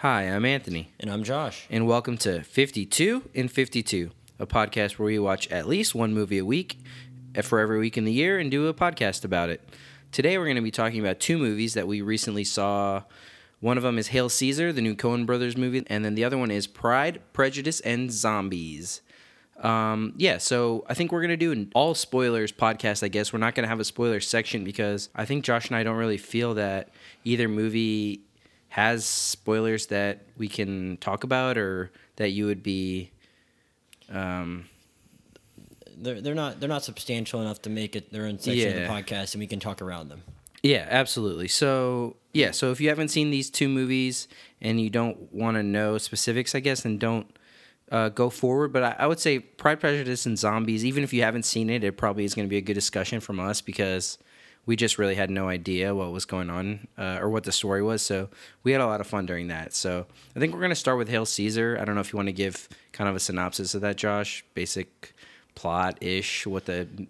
Hi, I'm Anthony, And I'm Josh. and welcome to 52 in 52, a podcast where we watch at least one movie a week uh, for every week in the year and do a podcast about it. Today, we're going to be talking about two movies that we recently saw. One of them is Hail Caesar, the new Coen Brothers movie, and then the other one is Pride, Prejudice, and Zombies. Um, yeah, so I think we're gonna do an all spoilers podcast. I guess we're not gonna have a spoiler section because I think Josh and I don't really feel that either movie has spoilers that we can talk about or that you would be. Um, They're they're not they're not substantial enough to make it their own section of the podcast, and we can talk around them. yeah, absolutely. So yeah, so if you haven't seen these two movies and you don't want to know specifics, I guess, then don't. Uh, go forward, but I, I would say Pride, Prejudice, and Zombies. Even if you haven't seen it, it probably is going to be a good discussion from us because we just really had no idea what was going on uh, or what the story was. So we had a lot of fun during that. So I think we're going to start with Hail Caesar. I don't know if you want to give kind of a synopsis of that, Josh. Basic plot ish, what the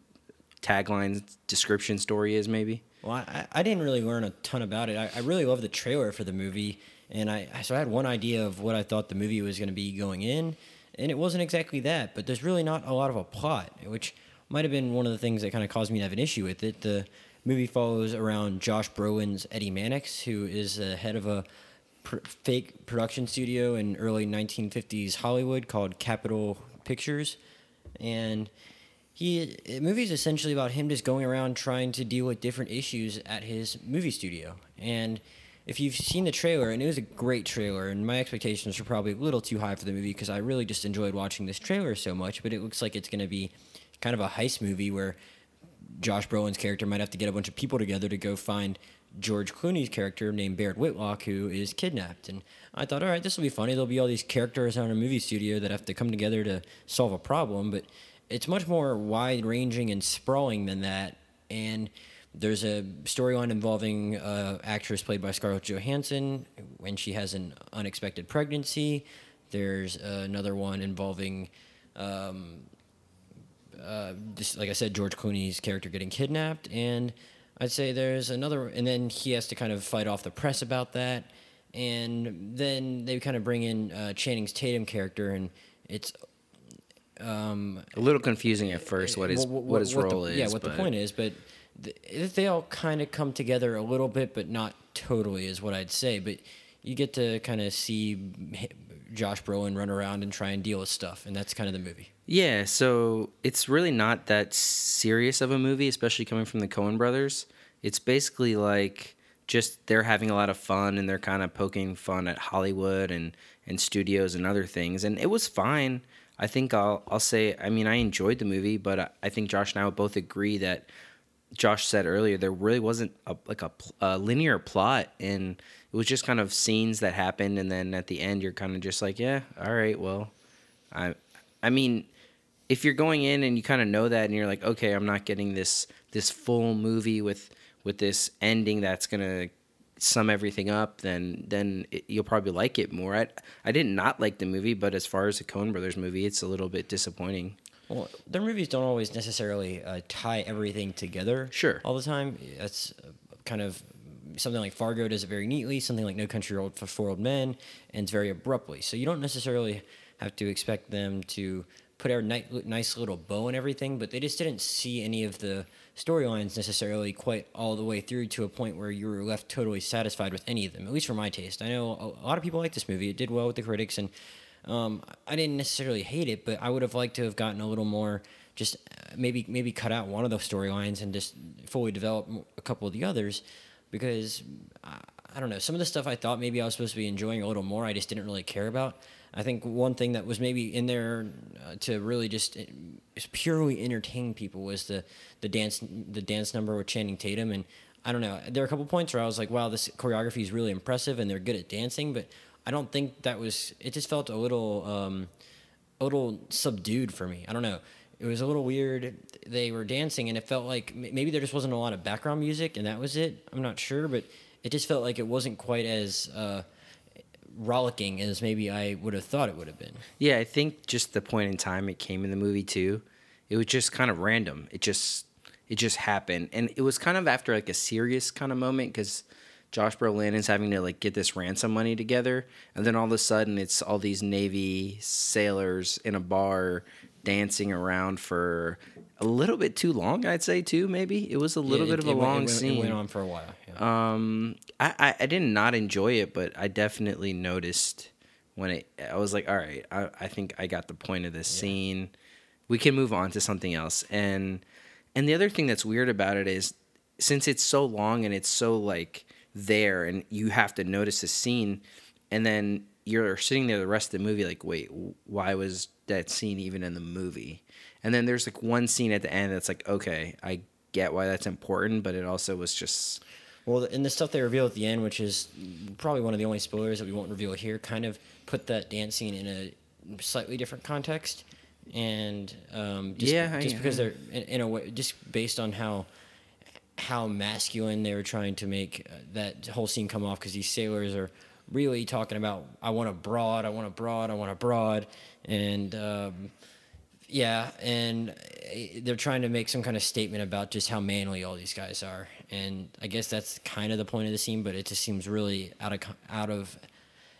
tagline description story is, maybe. Well, I, I didn't really learn a ton about it. I, I really love the trailer for the movie, and I so I had one idea of what I thought the movie was going to be going in, and it wasn't exactly that. But there's really not a lot of a plot, which might have been one of the things that kind of caused me to have an issue with it. The movie follows around Josh Brolin's Eddie Mannix, who is the head of a pr- fake production studio in early 1950s Hollywood called Capitol Pictures, and he the movie is essentially about him just going around trying to deal with different issues at his movie studio. And if you've seen the trailer, and it was a great trailer, and my expectations were probably a little too high for the movie because I really just enjoyed watching this trailer so much. But it looks like it's going to be kind of a heist movie where Josh Brolin's character might have to get a bunch of people together to go find George Clooney's character named Barrett Whitlock, who is kidnapped. And I thought, all right, this will be funny. There'll be all these characters on a movie studio that have to come together to solve a problem, but it's much more wide ranging and sprawling than that. And there's a storyline involving uh, actress played by Scarlett Johansson when she has an unexpected pregnancy. There's another one involving um, uh, just like I said, George Clooney's character getting kidnapped, and I'd say there's another, and then he has to kind of fight off the press about that, and then they kind of bring in uh, Channing's Tatum character, and it's um, A little confusing at first what his wh- wh- what his the- role is. Yeah, what but- the point is, but th- they all kind of come together a little bit, but not totally, is what I'd say. But you get to kind of see Josh Brolin run around and try and deal with stuff, and that's kind of the movie. Yeah, so it's really not that serious of a movie, especially coming from the Coen brothers. It's basically like just they're having a lot of fun and they're kind of poking fun at Hollywood and, and studios and other things. And it was fine. I think I'll I'll say I mean I enjoyed the movie, but I, I think Josh and I would both agree that Josh said earlier there really wasn't a, like a, a linear plot and it was just kind of scenes that happened and then at the end you're kind of just like yeah all right well I I mean if you're going in and you kind of know that and you're like okay i'm not getting this this full movie with with this ending that's gonna sum everything up then then it, you'll probably like it more. I, I did not like the movie but as far as the coen brothers movie it's a little bit disappointing Well, their movies don't always necessarily uh, tie everything together. Sure. All the time. That's uh, kind of something like Fargo does it very neatly. Something like No Country for Four Old Men ends very abruptly. So you don't necessarily have to expect them to put a ni- nice little bow and everything, but they just didn't see any of the storylines necessarily quite all the way through to a point where you were left totally satisfied with any of them. At least for my taste. I know a lot of people like this movie. It did well with the critics and. Um, I didn't necessarily hate it, but I would have liked to have gotten a little more. Just uh, maybe maybe cut out one of those storylines and just fully develop a couple of the others, because I, I don't know some of the stuff I thought maybe I was supposed to be enjoying a little more. I just didn't really care about. I think one thing that was maybe in there uh, to really just uh, purely entertain people was the the dance the dance number with Channing Tatum and I don't know. There are a couple points where I was like, wow, this choreography is really impressive and they're good at dancing, but I don't think that was. It just felt a little, um, a little subdued for me. I don't know. It was a little weird. They were dancing, and it felt like maybe there just wasn't a lot of background music, and that was it. I'm not sure, but it just felt like it wasn't quite as uh, rollicking as maybe I would have thought it would have been. Yeah, I think just the point in time it came in the movie too, it was just kind of random. It just it just happened, and it was kind of after like a serious kind of moment because Josh is having to like get this ransom money together, and then all of a sudden it's all these Navy sailors in a bar dancing around for a little bit too long. I'd say too. Maybe it was a little Yeah, bit it- of a went- long it went, scene. It went on for a while. Yeah. Um, I, I, I did not enjoy it, but I definitely noticed when it. I was like, all right, I, I think I got the point of this scene. We can move on to something else. And and the other thing that's weird about it is, since it's so long and it's so like there, and you have to notice the scene, and then you're sitting there the rest of the movie like, wait, why was that scene even in the movie? And then there's like one scene at the end that's like, okay, I get why that's important, but it also was just Well, and the stuff they reveal at the end, which is probably one of the only spoilers that we won't reveal here, kind of put that dance scene in a slightly different context, and um, just, Yeah, I- just because they're in, in a way, just based on how how masculine they were trying to make uh, that whole scene come off, because these sailors are really talking about, I want a broad, I want a broad, I want a broad, and. Um, yeah, and uh, they're trying to make some kind of statement about just how manly all these guys are, and I guess that's kind of the point of the scene. But it just seems really out of out of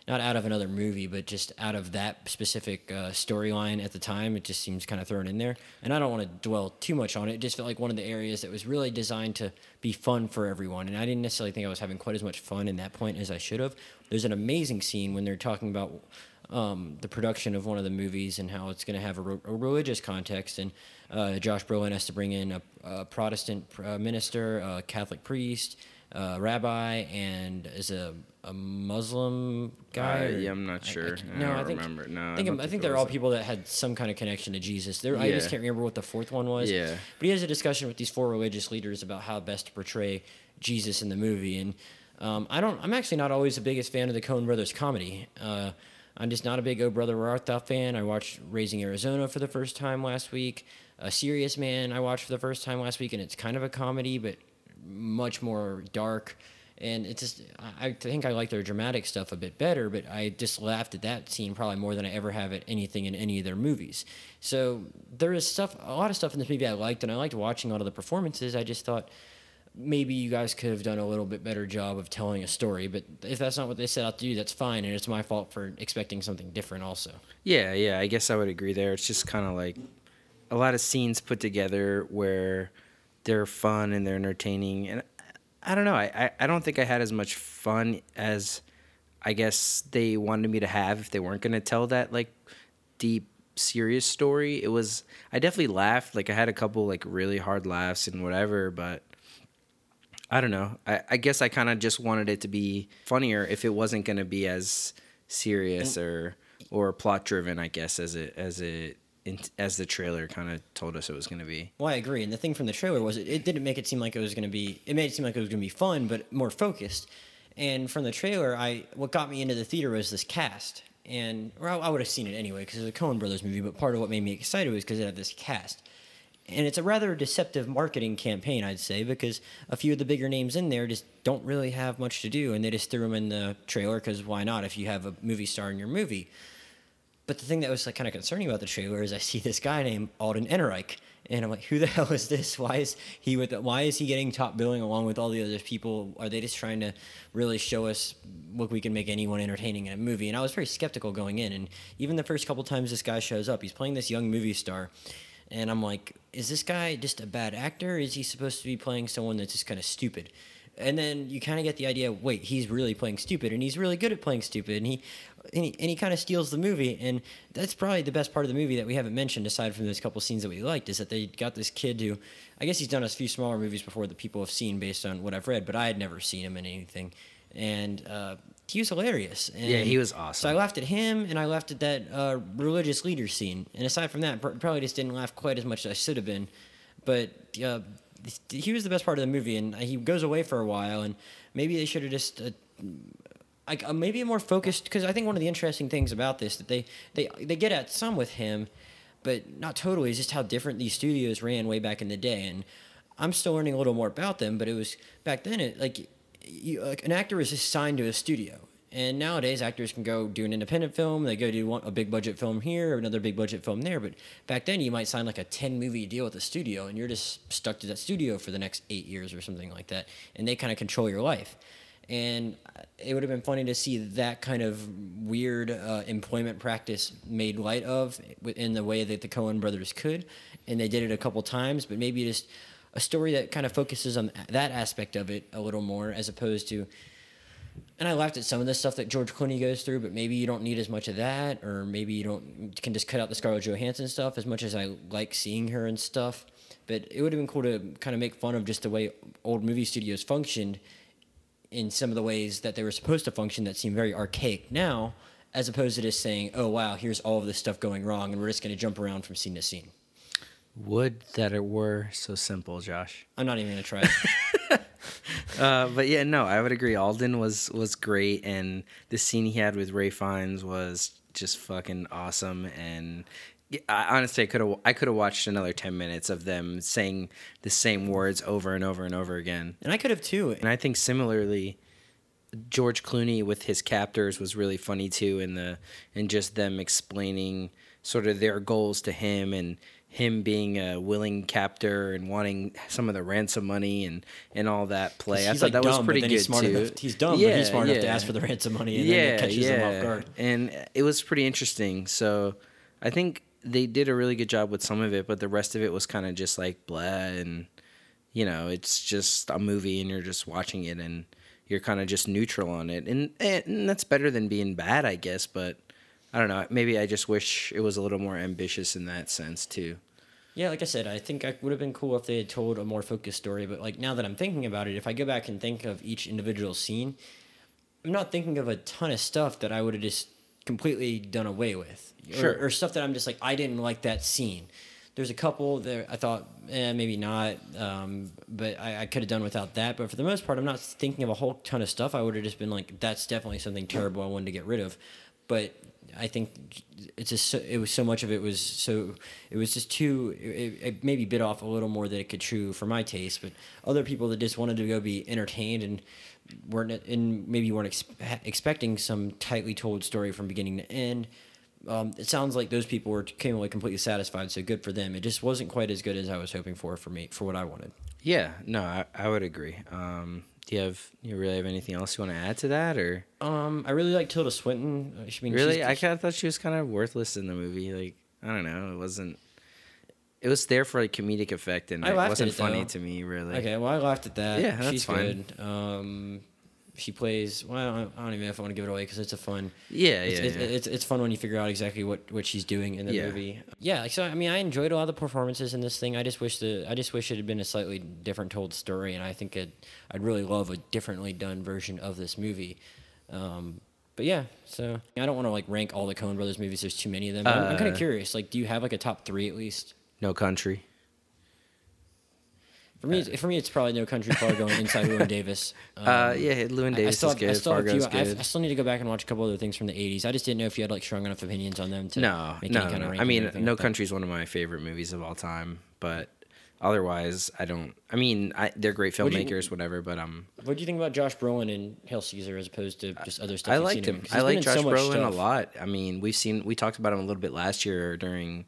not out of another movie, but just out of that specific uh, storyline at the time. It just seems kind of thrown in there, and I don't want to dwell too much on it. It just felt like one of the areas that was really designed to be fun for everyone, and I didn't necessarily think I was having quite as much fun in that point as I should have. There's an amazing scene when they're talking about um, the production of one of the movies and how it's going to have a, re- a religious context. And uh, Josh Brolin has to bring in a, a Protestant uh, minister, a Catholic priest, a rabbi, and is a, a Muslim guy. Uh, yeah, I'm not I- I sure. can't- I no, don't I think, remember. No, I I think, I think think they're all people that had some kind of connection to Jesus. There, I just can't remember what the fourth one was. Yeah. But he has a discussion with these four religious leaders about how best to portray Jesus in the movie, and um, I don't. I'm actually not always the biggest fan of the Coen Brothers comedy. Uh, I'm just not a big Oh Brother Where Art Thou fan. I watched Raising Arizona for the first time last week. A Serious Man I watched for the first time last week, and it's kind of a comedy, but much more dark. And it's just, I think I like their dramatic stuff a bit better, but I just laughed at that scene probably more than I ever have at anything in any of their movies. So there is stuff, a lot of stuff in this movie I liked, and I liked watching a lot of the performances. I just thought maybe you guys could have done a little bit better job of telling a story, but if that's not what they set out to do, that's fine, and it's my fault for expecting something different also. Yeah, yeah, I guess I would agree there. It's just kind of like a lot of scenes put together where they're fun and they're entertaining. And I don't know, I, I, don't think I had as much fun as I guess they wanted me to have if they weren't going to tell that like deep, serious story. It was, I definitely laughed. Like I had a couple like really hard laughs and whatever, but I don't know. I, I guess I kind of just wanted it to be funnier if it wasn't going to be as serious or or plot driven. I guess as it as it as the trailer kind of told us it was going to be. Well, I agree. And the thing from the trailer was it, it didn't make it seem like it was going to be. It made it seem like it was going to be fun, but more focused. And from the trailer, I what got me into the theater was this cast. And or I, I would have seen it anyway because it's a Coen Brothers movie. But part of what made me excited was because it had this cast. And it's a rather deceptive marketing campaign, I'd say, because a few of the bigger names in there just don't really have much to do, and they just threw them in the trailer because why not? If you have a movie star in your movie. But the thing that was like kind of concerning about the trailer is I see this guy named Alden Ehrenreich, and I'm like, who the hell is this? Why is he with? Why is he getting top billing along with all the other people? Are they just trying to really show us look we can make anyone entertaining in a movie? And I was very skeptical going in, and even the first couple times this guy shows up, he's playing this young movie star, and I'm like, is this guy just a bad actor? Is he supposed to be playing someone that's just kind of stupid? And then you kind of get the idea wait he's really playing stupid and he's really good at playing stupid and he and he, and he kind of steals the movie and that's probably the best part of the movie that we haven't mentioned aside from those couple scenes that we liked is that they got this kid who i guess he's done a few smaller movies before that people have seen based on what i've read but i had never seen him in anything. And uh, he was hilarious and Yeah, he was awesome. so i laughed at him and i laughed at that uh, religious leader scene. And aside from that probably just didn't laugh quite as much as i should have been. But uh, he was the best part of the movie, and he goes away for a while, and maybe they should have just. Uh, like uh, maybe more focused because I think one of the interesting things about this that they they they get at some with him, but not totally is just how different these studios ran way back in the day, and I'm still learning a little more about them. But it was back then it like, you, like an actor is assigned to a studio, and nowadays actors can go do an independent film, they go do one, a big budget film here, another big budget film there. But back then you might sign like a ten movie deal with a studio, and you're just stuck to that studio for the next eight years or something like that, and they kind of control your life. and it would have been funny to see that kind of weird uh, employment practice made light of in the way that the Coen brothers could, and they did it a couple times. But maybe just a story that kind of focuses on that aspect of it a little more, as opposed to. And I laughed at some of the stuff that George Clooney goes through, but maybe you don't need as much of that, or maybe you don't can just cut out the Scarlett Johansson stuff. As much as I like seeing her and stuff, but it would have been cool to kind of make fun of just the way old movie studios functioned in some of the ways that they were supposed to function that seem very archaic now, as opposed to just saying, "Oh wow, here's all of this stuff going wrong, and we're just going to jump around from scene to scene." Would that it were so simple, Josh. I'm not even going to try. uh, but yeah, no, I would agree. Alden was was great, and the scene he had with Ralph Fiennes was just fucking awesome, and I, honestly, I could have I could have watched another ten minutes of them saying the same words over and over and over again. And I could have too. And I think similarly, George Clooney with his captors was really funny too, in the and just them explaining sort of their goals to him and him being a willing captor and wanting some of the ransom money and and all that play. I thought like that dumb, was pretty good he's smart too. Enough, he's dumb, yeah, but he's smart yeah. enough to ask for the ransom money and yeah, then it catches yeah. them off guard. And it was pretty interesting. So I think they did a really good job with some of it, but the rest of it was kind of just like blah and you know, it's just a movie and you're just watching it and you're kind of just neutral on it. And and that's better than being bad, I guess, but I don't know. Maybe I just wish it was a little more ambitious in that sense too. Yeah, like I said, I think I would have been cool if they had told a more focused story. But like now that I'm thinking about it, if I go back and think of each individual scene, I'm not thinking of a ton of stuff that I would have just completely done away with, Sure. or, or stuff that I'm just like I didn't like that scene. There's a couple there I thought, eh, maybe not, um, but I, I could have done without that. But for the most part, I'm not thinking of a whole ton of stuff. I would have just been like, that's definitely something terrible I wanted to get rid of. But I think it's just so, it was so much of it was so it was just too it, it maybe bit off a little more than it could chew for my taste, but other people that just wanted to go be entertained and weren't and maybe weren't ex- expecting some tightly told story from beginning to end. Um, it sounds like those people were came away completely satisfied, so good for them. It just wasn't quite as good as I was hoping for for me for what I wanted. Yeah, no, I, I would agree. Um, do you have you really have anything else you want to add to that, or Um, I really like Tilda Swinton. Uh, I mean, really? I kind of thought she was kind of worthless in the movie. Like I don't know, it wasn't. It was there for a comedic effect, and I it wasn't it, funny though. to me. Really. Okay, well, I laughed at that. Yeah, that's she's fine. good. Um, she plays. Well, I don't- even know if I want to give it away because it's a fun. Yeah, yeah, It's, it's, yeah. it's it's fun when you figure out exactly what, what she's doing in the Yeah. movie. Yeah, like, so I mean, I enjoyed a lot of the performances in this thing. I just wish the I just wish it had been a slightly different told story, and I think it I'd really love a differently done version of this movie. Um, but yeah, so I don't want to like rank all the Coen Brothers movies. There's too many of them. but I'm, I'm kind Uh, of curious. Like, do you have like a top three at least? no country. For me, it's, for me, it's probably No Country for Men Inside Llewyn Davis. uh, Um, yeah, Llewyn I- I Davis still is have- I good. still Fargo's few- I- good. I still need to go back and watch a couple other things from the '80s. I just didn't know if you had like strong enough opinions on them to no, make no, any kind no. of I mean, No like. Country is one of my favorite movies of all time, but otherwise, I don't. I mean, I, they're great do you- filmmakers, whatever. But um, What do you think about Josh Brolin in Hail Caesar as opposed to just other stuff? I liked him. 'Cause I like Josh so Brolin stuff. a lot. I mean, we've seen we talked about him a little bit last year during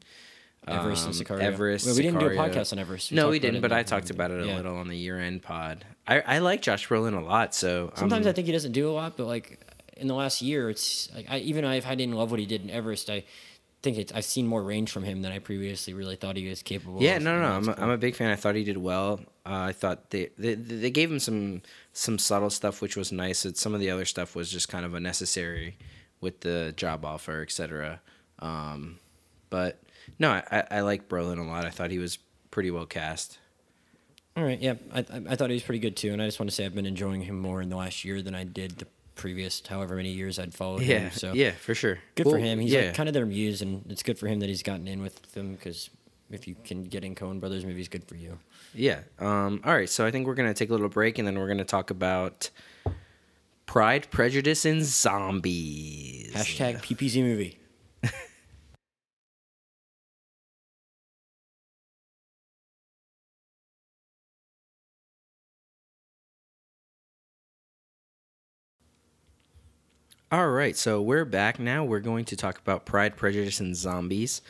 Everest um, and Sicario. Everest. Well, we didn't do a podcast on Everest. No, talked we about didn't. But I talked about it a yeah. little on the year-end pod. I, I like Josh Brolin a lot. So Sometimes um, I think he doesn't do a lot, but like in the last year, it's like I, even if I didn't love what he did in Everest, I think it's, I've seen more range from him than I previously really thought he was capable. Yeah, of. no, no, and no. I'm that's a, I'm a big fan. I thought he did well. Uh, I thought they, they they gave him some some subtle stuff, which was nice. It, some of the other stuff was just kind of unnecessary with the job offer, etc. Um, but no, I, I, like Brolin a lot. I thought he was pretty well cast. All right, yeah, I, I I thought he was pretty good too, and I just want to say I've been enjoying him more in the last year than I did the previous however many years I'd followed Yeah, him. So yeah, for sure. good for him. He's yeah, like kind of their muse, and it's good for him that he's gotten in with them because if you can get in Coen Brothers movies, good for you. yeah. Um, all right, so I think we're gonna take a little break, and then we're gonna talk about Pride, Prejudice, and Zombies. Hashtag PPZ movie. All right, so we're back now. We're going to talk about Pride, Prejudice, and Zombies.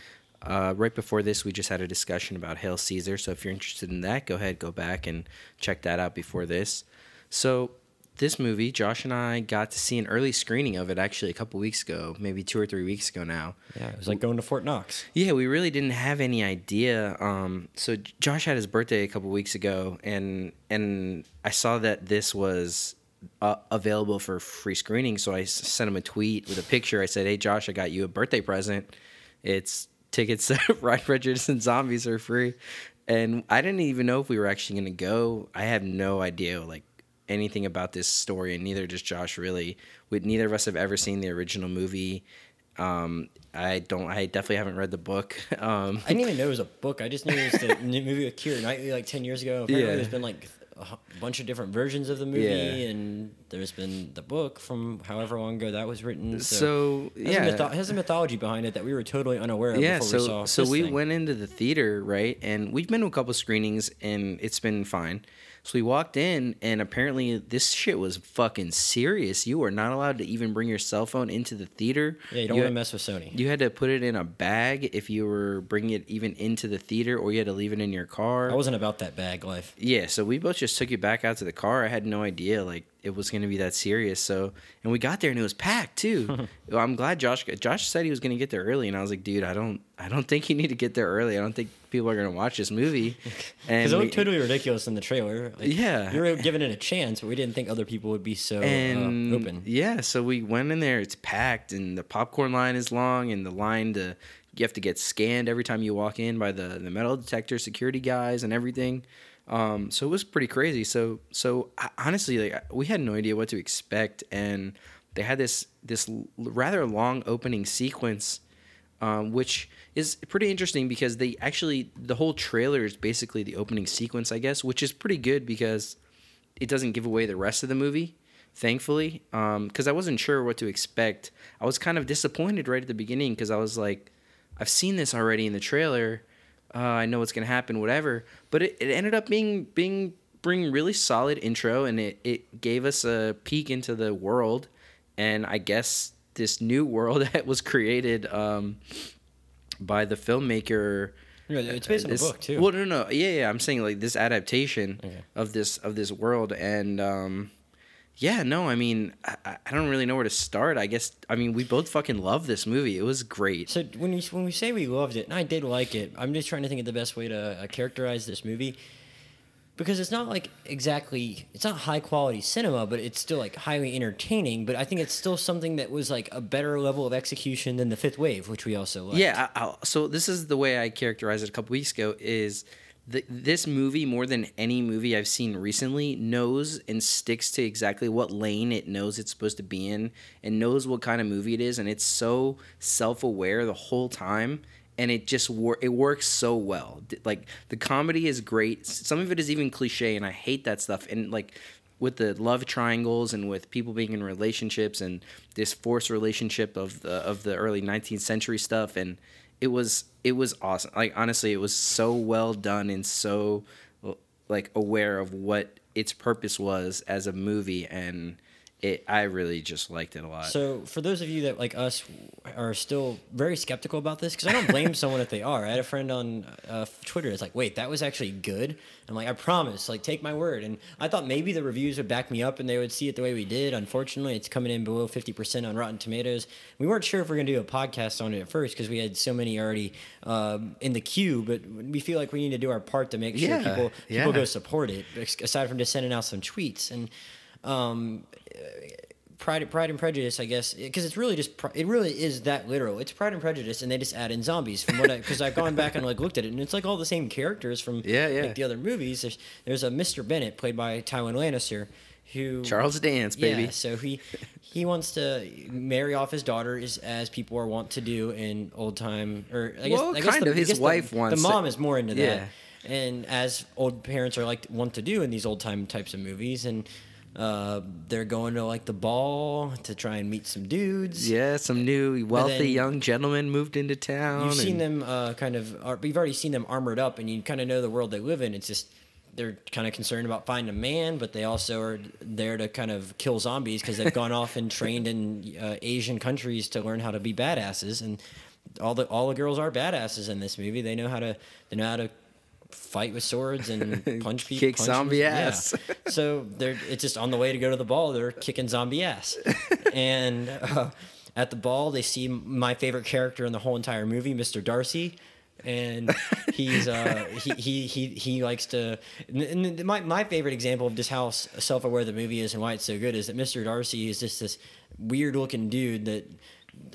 Uh, right before this, we just had a discussion about Hail Caesar. So if you're interested in that, go ahead, go back and check that out before this. So this movie, Josh and I got to see an early screening of it actually a couple weeks ago, maybe two or three weeks ago now. Yeah, it was like going to Fort Knox. Yeah, we really didn't have any idea. Um, so Josh had his birthday a couple weeks ago, and and I saw that this was uh, available for free screening. So I sent him a tweet with a picture. I said, "Hey Josh, I got you a birthday present. It's tickets to Pride Prejudice and Zombies are free." And I didn't even know if we were actually going to go. I have no idea like anything about this story, and neither does Josh really. We, neither of us have ever seen the original movie. Um, I don't. I definitely haven't read the book. Um, I didn't even know it was a book. I just knew it was the new movie with Keira Knightley like ten years ago. Apparently, Yeah. there's been like a bunch of different versions of the movie, Yeah. and there's been the book from however long ago that was written. So, so it has, yeah, a mytho- has a mythology behind it that we were totally unaware of yeah. before we So so we thing. went into the theater right, and we've been to a couple screenings, and it's been fine. So we walked in, and apparently this shit was fucking serious. You were not allowed to even bring your cell phone into the theater. Yeah, you don't want to mess with Sony. You had to put it in a bag if you were bringing it even into the theater, or you had to leave it in your car. I wasn't about that bag life. Yeah, so we both just took it back out to the car. I had no idea like it was going to be that serious. So, and we got there and it was packed too. I'm glad Josh. Josh said he was going to get there early, and I was like, dude, I don't, I don't think you need to get there early. I don't think people are going to watch this movie. And Because it looked totally ridiculous in the trailer. Like, Yeah. you were giving it a chance, but we didn't think other people would be so and uh, open. yeah, so we went in there. It's packed, and the popcorn line is long, and the line to you have to get scanned every time you walk in by the the metal detector security guys and everything. Um, so it was pretty crazy. So so honestly, like we had no idea what to expect, and they had this this rather long opening sequence. Um, which is pretty interesting because they actually the whole trailer is basically the opening sequence, I guess, which is pretty good because it doesn't give away the rest of the movie thankfully because i wasn't sure what to expect i was kind of disappointed right at the beginning because i was like i've seen this already in the trailer uh, i know what's going to happen whatever but it, it ended up being being bring really solid intro and it, it gave us a peek into the world and i guess this new world that was created um, by the filmmaker Yeah, it's based on a book too. Well, no, no, yeah, yeah. I'm saying like this adaptation Okay. of this of this world, and um, yeah, no, I mean, I, I don't really know where to start. I guess I mean we both fucking love this movie. It was great. So when we when we say we loved it, and I did like it, I'm just trying to think of the best way to uh, characterize this movie because it's not like exactly it's not high quality cinema, but it's still like highly entertaining. But I think it's still something that was like a better level of execution than The Fifth Wave, which we also liked. Yeah, I, so this is the way I characterized it a couple weeks ago. Is the, this movie more than any movie I've seen recently knows and sticks to exactly what lane it knows it's supposed to be in, and knows what kind of movie it is, and it's so self aware the whole time. And it just wor- it works so well. Like the comedy is great. Some of it is even cliche, and I hate that stuff. And like with the love triangles and with people being in relationships and this forced relationship of the of the early 19th century stuff and it was it was awesome. Like honestly it was so well done and so like aware of what its purpose was as a movie and it I really just liked it a lot. So for those of you that like us are still very skeptical about this, because I don't blame someone if they are. I had a friend on uh, Twitter that's like, "Wait, that was actually good." I'm like, "I promise, like take my word." And I thought maybe the reviews would back me up and they would see it the way we did. Unfortunately, it's coming in below 50% on Rotten Tomatoes. We weren't sure if we are gonna do a podcast on it at first because we had so many already um, in the queue, but we feel like we need to do our part to make sure Yeah, people yeah. people go support it. Aside from just sending out some tweets and. Um, Pride, Pride and Prejudice, I guess, because it's really just it really is that literal. It's Pride and Prejudice, and they just add in zombies. From what I because I've gone back and like looked at it, and it's like all the same characters from Yeah, yeah. like the other movies. There's there's a Mr. Bennet played by Tywin Lannister, who Charles Dance, baby. yeah, so he he wants to marry off his daughter as, as people are wont to do in old time or I guess, Well, I guess kind the, of. His the- wife the, wants mom to- is more into Yeah. that. And as old parents are like want to do in these old time types of movies and uh, they're going to like the ball to try and meet some dudes. yeah, some new wealthy young gentlemen moved into town. You've seen them uh, kind of, ar- you've already seen them armored up, and you kind of know the world they live in. It's just they're kind of concerned about finding a man, but they also are there to kind of kill zombies because they've gone off and trained in uh, Asian countries to learn how to be badasses. And all the all the girls are badasses in this movie. They know how to they know how to fight with swords and punch people, Kick punch zombie yeah. ass. so they're it's just on the way to go to the ball. They're kicking zombie ass, and uh, at the ball they see my favorite character in the whole entire movie, Mr. Darcy. And he's uh, he, he he he likes to. And my my favorite example of just how self aware the movie is and why it's so good is that Mr. Darcy is just this weird looking dude that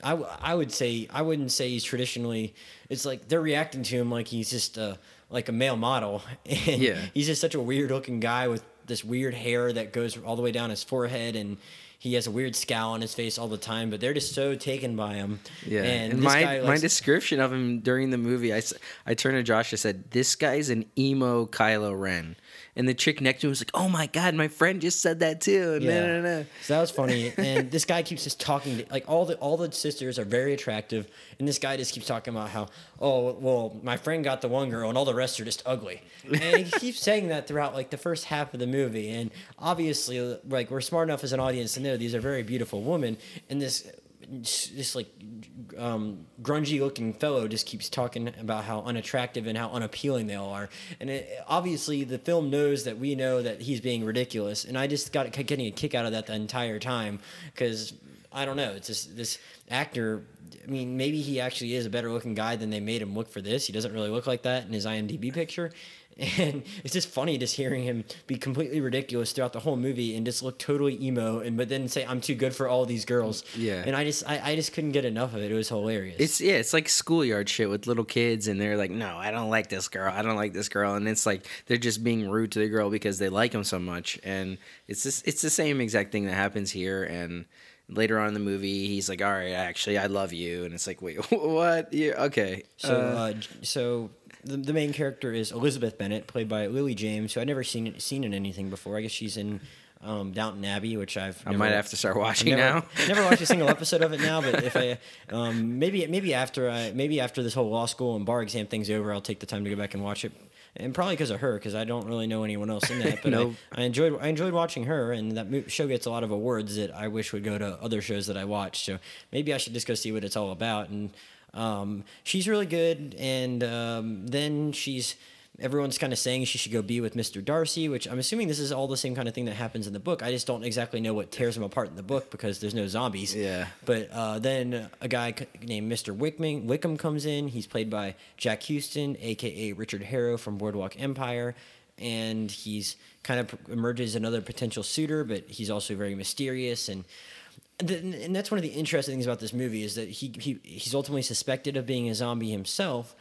I, I would say I wouldn't say he's traditionally. It's like they're reacting to him like he's just a like a male model, and Yeah. he's just such a weird looking guy with this weird hair that goes all the way down his forehead, and he has a weird scowl on his face all the time. But they're just so taken by him. Yeah, and, and, my guy my description of him during the movie, I, I turned to Josh. I said, "This guy's an emo Kylo Ren," and the chick next to him was like, "Oh my god, my friend just said that too." And Yeah. no, no, no. So that was funny, and this guy keeps just talking. To, like all the all the sisters are very attractive, and this guy just keeps talking about how, oh well, my friend got the one girl, and all the rest are just ugly. And he keeps saying that throughout like the first half of the movie, and obviously, like we're smart enough as an audience to know these are very beautiful women, and this this like um, grungy looking fellow just keeps talking about how unattractive and how unappealing they all are. And it, obviously, the film knows that we know that he's being ridiculous. And I just got getting a kick out of that the entire time because I don't know. It's just this actor. I mean, maybe he actually is a better looking guy than they made him look for this. He doesn't really look like that in his IMDb picture. And it's just funny just hearing him be completely ridiculous throughout the whole movie and just look totally emo and but then say I'm too good for all these girls. Yeah. And I just I, I just couldn't get enough of it. It was hilarious. It's yeah, it's like schoolyard shit with little kids, and they're like, "No, I don't like this girl. I don't like this girl," and it's like they're just being rude to the girl because they like him so much, and it's just it's the same exact thing that happens here. And later on in the movie, he's like, "All right, actually, I love you," and it's like, "Wait, what? Yeah, okay." So, uh, uh, so the, the main character is Elizabeth Bennet, played by Lily James, who I'd never seen seen in anything before. I guess she's in um, Downton Abbey, which I've I never- might have to start watching never, now. never watched a single episode of it now, but if I um, maybe maybe after I maybe after this whole law school and bar exam thing's over, I'll take the time to go back and watch it. And probably because of her, because I don't really know anyone else in that. But. I, I enjoyed I enjoyed watching her, and that show gets a lot of awards that I wish would go to other shows that I watch. So maybe I should just go see what it's all about. And um, she's really good. And um, then she's everyone's kind of saying she should go be with Mr. Darcy, which I'm assuming this is all the same kind of thing that happens in the book. I just don't exactly know what tears them apart in the book because there's no zombies. Yeah. But uh, then a guy named Mr. Wickman, Wickham comes in. He's played by Jack Huston, aka Richard Harrow from Boardwalk Empire, and he's kind of emerges another potential suitor, but he's also very mysterious and. Th- And that's one of the interesting things about this movie is that he, he he's ultimately suspected of being a zombie himself,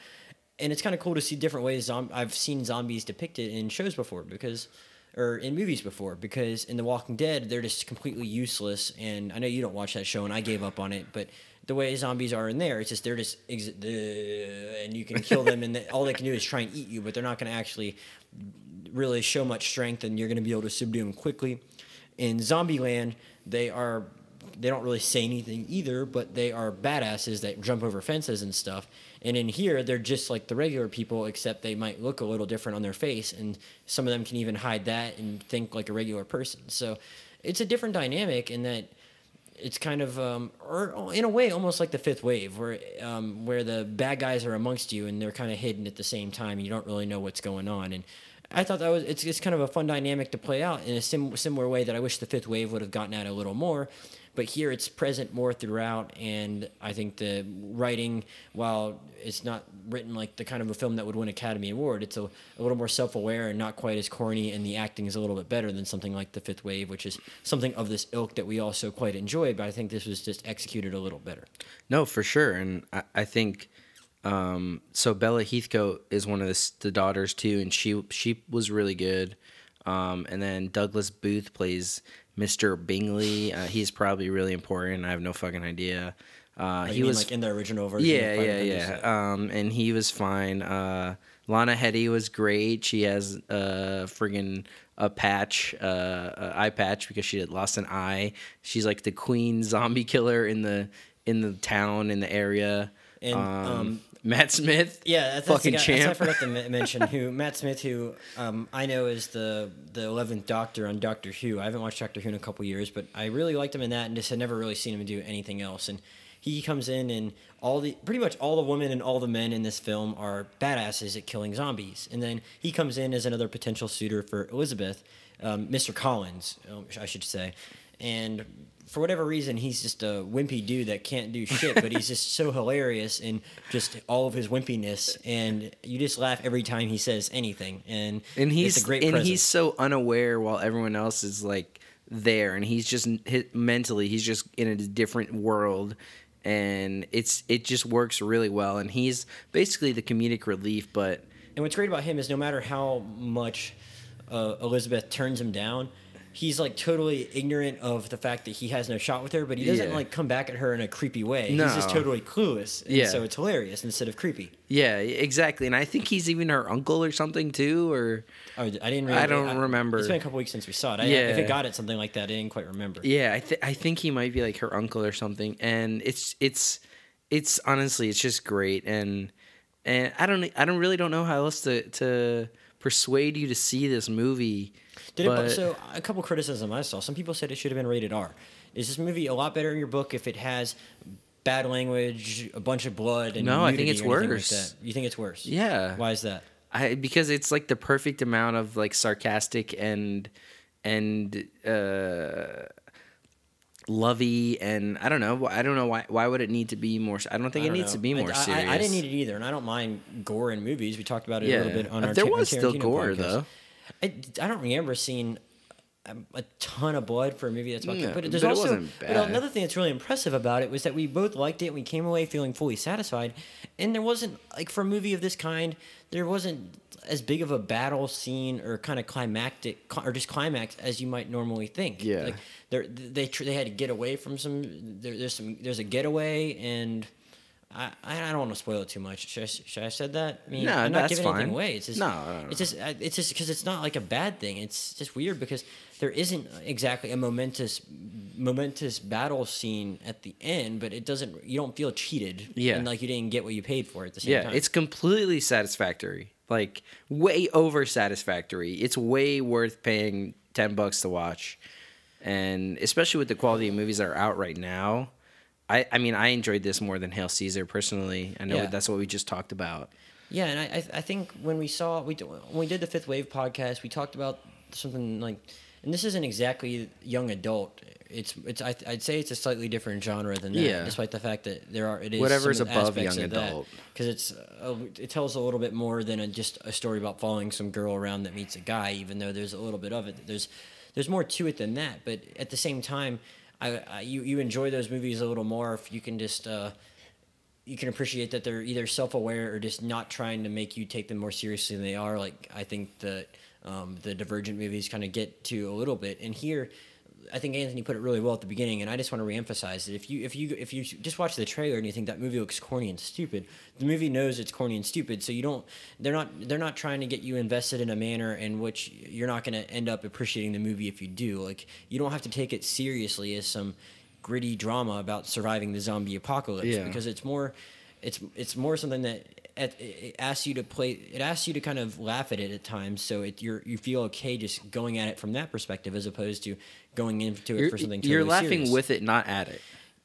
and it's kind of cool to see different ways zom- I've seen zombies depicted in shows before because or in movies before because in The Walking Dead they're just completely useless. And I know you don't watch that show and I gave up on it but the way zombies are in there it's just they're just ex- and you can kill them and they, all they can do is try and eat you but they're not going to actually really show much strength and you're going to be able to subdue them quickly. In Zombieland they are they don't really say anything either, but they are badasses that jump over fences and stuff. And in here, they're just like the regular people, except they might look a little different on their face, and some of them can even hide that and think like a regular person. So it's a different dynamic in that it's kind of, um, or in a way, almost like the fifth wave, where um, where the bad guys are amongst you and they're kind of hidden at the same time. And you don't really know what's going on, and I thought that was it's, it's kind of a fun dynamic to play out in a sim- similar way that I wish the fifth wave would have gotten at a little more. But here it's present more throughout, and I think the writing, while it's not written like the kind of a film that would win Academy Award, it's a, a little more self aware and not quite as corny, and the acting is a little bit better than something like The Fifth Wave, which is something of this ilk that we also quite enjoy. But I think this was just executed a little better. No, for sure, and I, I think um, so. Bella Heathcote is one of the, the daughters too, and she she was really good. Um, and then Douglas Booth plays Mr. Bingley. Uh, he's probably really important. I have no fucking idea. Uh, he mean, was like in the original version. yeah, yeah, yeah. Um, and he was fine. Uh, Lana Headey was great. She has a friggin' a patch, uh, a eye patch because she had lost an eye. She's like the queen zombie killer in the in the town in the area. And um, Matt Smith. Yeah, that's, fucking that's guy, champ. that's- I forgot to m- mention who Matt Smith, who um, I know is the the eleventh Doctor on Doctor Who. I haven't watched Doctor Who in a couple years, but I really liked him in that, and just had never really seen him do anything else. And he comes in, and all the pretty much all the women and all the men in this film are badasses at killing zombies. And then he comes in as another potential suitor for Elizabeth, um, Mr. Collins, um, I should say, and for whatever reason, he's just a wimpy dude that can't do shit, but he's just so hilarious in just all of his wimpiness, and you just laugh every time he says anything. And and he's a great and presence. he's so unaware while everyone else is like there and he's just mentally he's just in a different world and it's it just works really well and he's basically the comedic relief but And what's great about him is no matter how much uh, Elizabeth turns him down, he's like totally ignorant of the fact that he has no shot with her, but he doesn't Yeah. like come back at her in a creepy way. No. He's just totally clueless. And Yeah. So it's hilarious instead of creepy. yeah exactly and i think he's even her uncle or something too or Oh, I didn't really. I don't remember. It's been a couple weeks since we saw it. I, Yeah. If it got it something like that, I didn't quite remember. yeah i th- i think he might be like her uncle or something and it's it's it's honestly it's just great and and i don't i don't really don't know how else to to persuade you to see this movie Did it, but- so a couple criticism I saw. Some people said it should have been rated R. Is this movie a lot better in your book if it has bad language, a bunch of blood, and No, I think it's worse. Like? You think it's worse? yeah Why is that? I because it's like the perfect amount of like sarcastic and and uh lovey and I don't know I don't know why why would it need to be more I don't think I it don't needs know. to be more I, I- serious. I, didn't need it either, and I don't mind gore in movies. We talked about it a little bit on Uh, our. there was still gore podcast. though. I, I don't remember seeing a, a ton of blood for a movie that's about. No, but there's but it also but another thing that's really impressive about it was that we both liked it. and We came away feeling fully satisfied, and there wasn't like for a movie of this kind, there wasn't as big of a battle scene or kind of climactic or just climax as you might normally think. Yeah. like they they tr- they had to get away from some. There, there's some. There's a getaway and. I, I don't want to spoil it too much. Should I, should I have said that? I mean, No, I'm not that's giving anything away. It's just, No, it's just, it's just because it's not like a bad thing. It's just weird because there isn't exactly a momentous, momentous battle scene at the end, but it doesn't. You don't feel cheated. Yeah. and like you didn't get what you paid for at the same Yeah, time. it's completely satisfactory. Like way over satisfactory. It's way worth paying 10 bucks to watch. And especially with the quality of movies that are out right now. I, I mean, I enjoyed this more than Hail Caesar personally. I know Yeah. that's what we just talked about. Yeah, and I, I think when we saw we when we did the fifth wave podcast, we talked about something like, and this isn't exactly young adult. It's it's I, I'd say it's a slightly different genre than that, Yeah. despite the fact that there are it is Whatever's some above young adult. because it's uh, it tells a little bit more than a, just a story about following some girl around that meets a guy. Even though there's a little bit of it, there's there's more to it than that. But at the same time, I, I you you enjoy those movies a little more if you can just. Uh, you can appreciate that they're either self-aware or just not trying to make you take them more seriously than they are. Like I think that um, the Divergent movies kind of get to a little bit, and here, I think Anthony put it really well at the beginning, and I just want to reemphasize that if you if you if you just watch the trailer and you think that movie looks corny and stupid, the movie knows it's corny and stupid, so you don't they're not they're not trying to get you invested in a manner in which you're not going to end up appreciating the movie if you do. Like you don't have to take it seriously as some gritty drama about surviving the zombie apocalypse Yeah. because it's more it's it's more something that it, it asks you to play it asks you to kind of laugh at it at times so it you're you feel okay just going at it from that perspective as opposed to going into it You're, for something totally you're laughing serious. with it, not at it.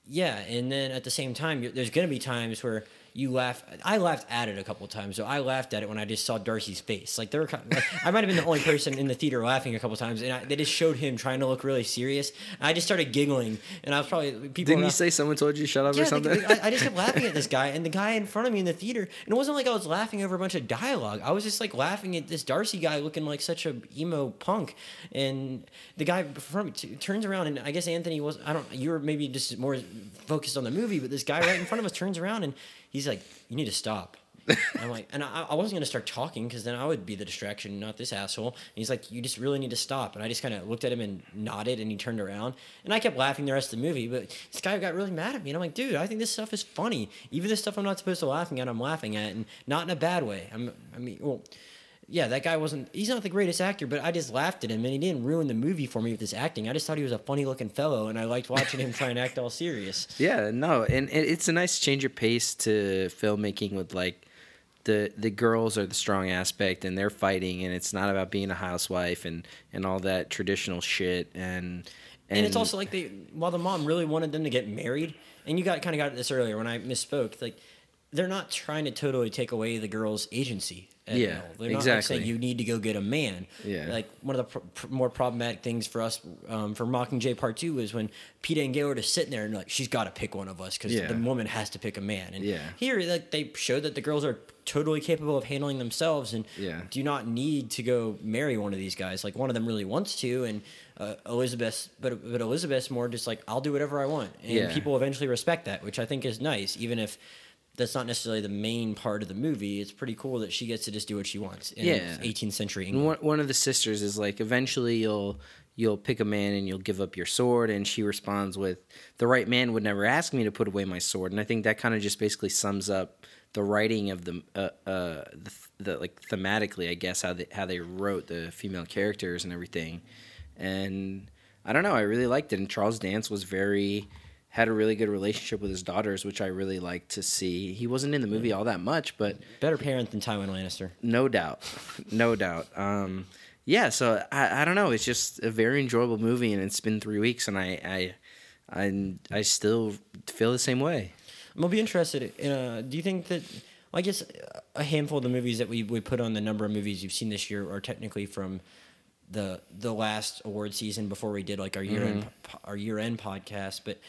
yeah and then at the same time you're, there's going to be times where you laugh i laughed at it a couple times so i laughed at it when i just saw darcy's face like there were kind of, like, i might have been the only person in the theater laughing a couple times and I, they just showed him trying to look really serious and i just started giggling and i was probably people Didn't you say someone told you shut up yeah, or something? I, I just kept laughing at this guy, and the guy in front of me in the theater. And it wasn't like I was laughing over a bunch of dialogue. I was just like laughing at this Darcy guy looking like such a emo punk. And the guy from t- turns around, and I guess Anthony was. I don't. You were maybe just more focused on the movie, but this guy right in front of us turns around, and he's like, "You need to stop." And I'm like, and I, I wasn't gonna start talking because then I would be the distraction, not this asshole. And he's like, you just really need to stop. And I just kind of looked at him and nodded, and he turned around, and I kept laughing the rest of the movie. But this guy got really mad at me, and I'm like, dude, I think this stuff is funny. Even this stuff I'm not supposed to laughing at, I'm laughing at, and not in a bad way. I'm, I mean, well, yeah, that guy wasn't. He's not the greatest actor, but I just laughed at him, and he didn't ruin the movie for me with his acting. I just thought he was a funny looking fellow, and I liked watching him try and act all serious. Yeah, no, and it, it's a nice change of pace to filmmaking with like the the girls are the strong aspect and they're fighting and it's not about being a housewife and and all that traditional shit and and, it's also like they while the mom really wanted them to get married, and you got kind of got at this earlier when I misspoke, like they're not trying to totally take away the girl's agency. Yeah, all. They're not exactly. like saying you need to go get a man. Yeah. Like one of the pr- pr- more problematic things for us um, for Mockingjay Part Two is when Peeta and Gale are just sitting there and like she's got to pick one of us because Yeah. the woman has to pick a man. And Yeah. here, like they show that the girls are totally capable of handling themselves and Yeah. do not need to go marry one of these guys. Like one of them really wants to, and uh, Elizabeth, but but Elizabeth's more just like I'll do whatever I want, and Yeah. people eventually respect that, which I think is nice, even if. That's not necessarily the main part of the movie. It's pretty cool that she gets to just do what she wants in Yeah. 18th century England. one, one of the sisters is like eventually you'll you'll pick a man and you'll give up your sword and she responds with the right man would never ask me to put away my sword and i think that kind of just basically sums up the writing of the uh, uh the, the like thematically i guess how they how they wrote the female characters and everything and i don't know i really liked it and charles dance was very had a really good relationship with his daughters which i really liked to see he wasn't in the movie all that much but Better parent than Tywin Lannister. no doubt no doubt um yeah so I, I don't know it's just a very enjoyable movie and it's been three weeks and i i i, I still feel the same way I'm gonna be interested. In, uh, do you think that? Well, I guess a handful of the movies that we we put on the number of movies you've seen this year are technically from the the last award season before we did like our year end our year end podcast. But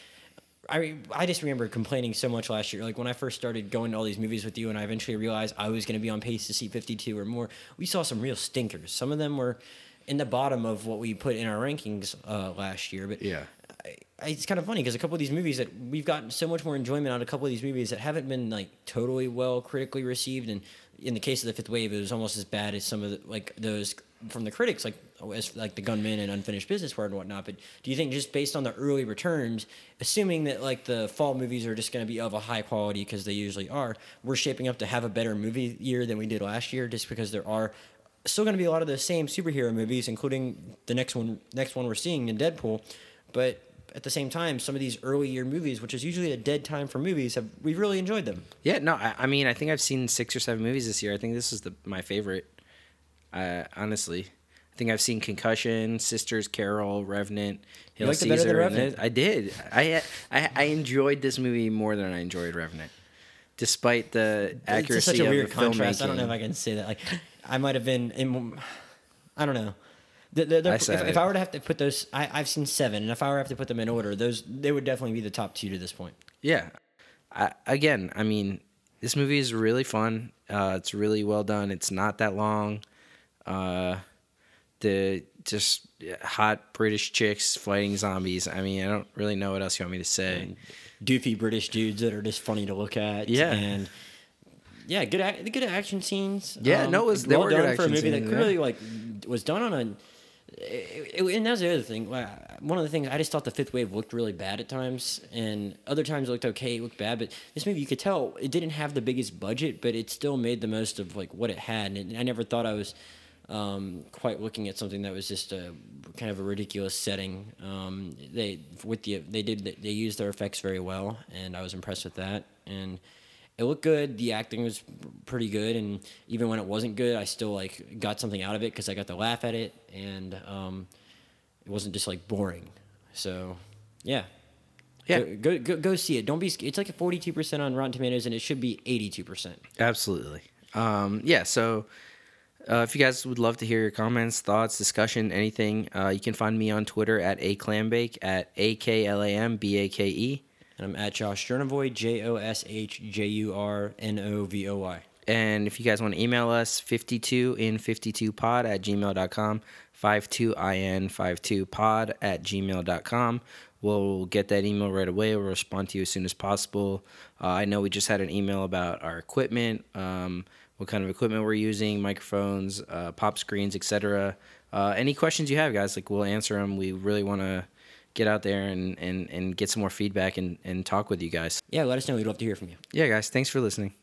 I I just remember complaining so much last year. Like when I first started going to all these movies with you, and I eventually realized I was gonna be on pace to see 52 or more. We saw some real stinkers. Some of them were in the bottom of what we put in our rankings uh, last year. But Yeah. I, I, it's kind of funny because a couple of these movies that we've gotten so much more enjoyment out of a couple of these movies that haven't been like totally well critically received, and in the case of the Fifth Wave, it was almost as bad as some of the like those from the critics, like as like the Gunman and Unfinished Business were and whatnot. But do you think just based on the early returns, assuming that like the fall movies are just going to be of a high quality because they usually are, we're shaping up to have a better movie year than we did last year, just because there are still going to be a lot of the same superhero movies, including the next one next one we're seeing in Deadpool, but at the same time, some of these early year movies, which is usually a dead time for movies, have we've really enjoyed them. yeah no i, I mean i think i've seen six or seven movies this year i think this is the my favorite uh honestly I think I've seen Concussion, Sisters, Carol, Revenant, Hail liked it better than Caesar. Revenant? I did. I, I I enjoyed this movie more than I enjoyed Revenant, despite the accuracy it's such a of weird the contrast. I don't know if. I can say that. Like, I might have been in. I don't know. The, the, the- I if, if. I were to have to put those, I, I've seen seven, and if I were to have to put them in order, those they would definitely be the top two to this point. Yeah. I, again, I mean, this movie is really fun. Uh, it's really well done. It's not that long. Uh, the just hot British chicks fighting zombies. I mean, I don't really know what else you want me to say. Doofy British dudes that are just funny to look at. Yeah. and yeah, good good action scenes. Yeah, no, it was- well done for a movie that scenes, clearly yeah. like was done on a. It, it- and that's the other thing. One of the things I just thought the fifth wave looked really bad at times, and other times it looked okay. It looked bad, but this movie you could tell it didn't have the biggest budget, but it still made the most of like what it had. And I never thought I was um, quite looking at something that was just a kind of a ridiculous setting. Um, they with the they did they used their effects very well, and I was impressed with that. And it looked good. The acting was pretty good, and even when it wasn't good, I still like got something out of it because I got to laugh at it, and um, it wasn't just like boring. So, yeah. Yeah. Go, go, go, go see it. Don't be. It's like a forty-two percent on Rotten Tomatoes, and it should be eighty-two percent. Absolutely. Um, yeah, so uh, if you guys would love to hear your comments, thoughts, discussion, anything, uh, you can find me on Twitter at a clambake at a k l a m b a k e. And I'm at Josh Jurnovoy, J O S H J U R N O V O Y. And if you guys want to email us, 52 in 52pod at gmail.com, 52in52pod at gmail.com. We'll get that email right away. We'll respond to you as soon as possible. Uh, I know we just had an email about our equipment, um, what kind of equipment we're using, microphones, uh, pop screens, etc. Uh, any questions you have, guys, like we'll answer them. We really want to get out there and, and, and get some more feedback and, and talk with you guys. Yeah, let us know. We'd love to hear from you. Yeah, guys, thanks for listening.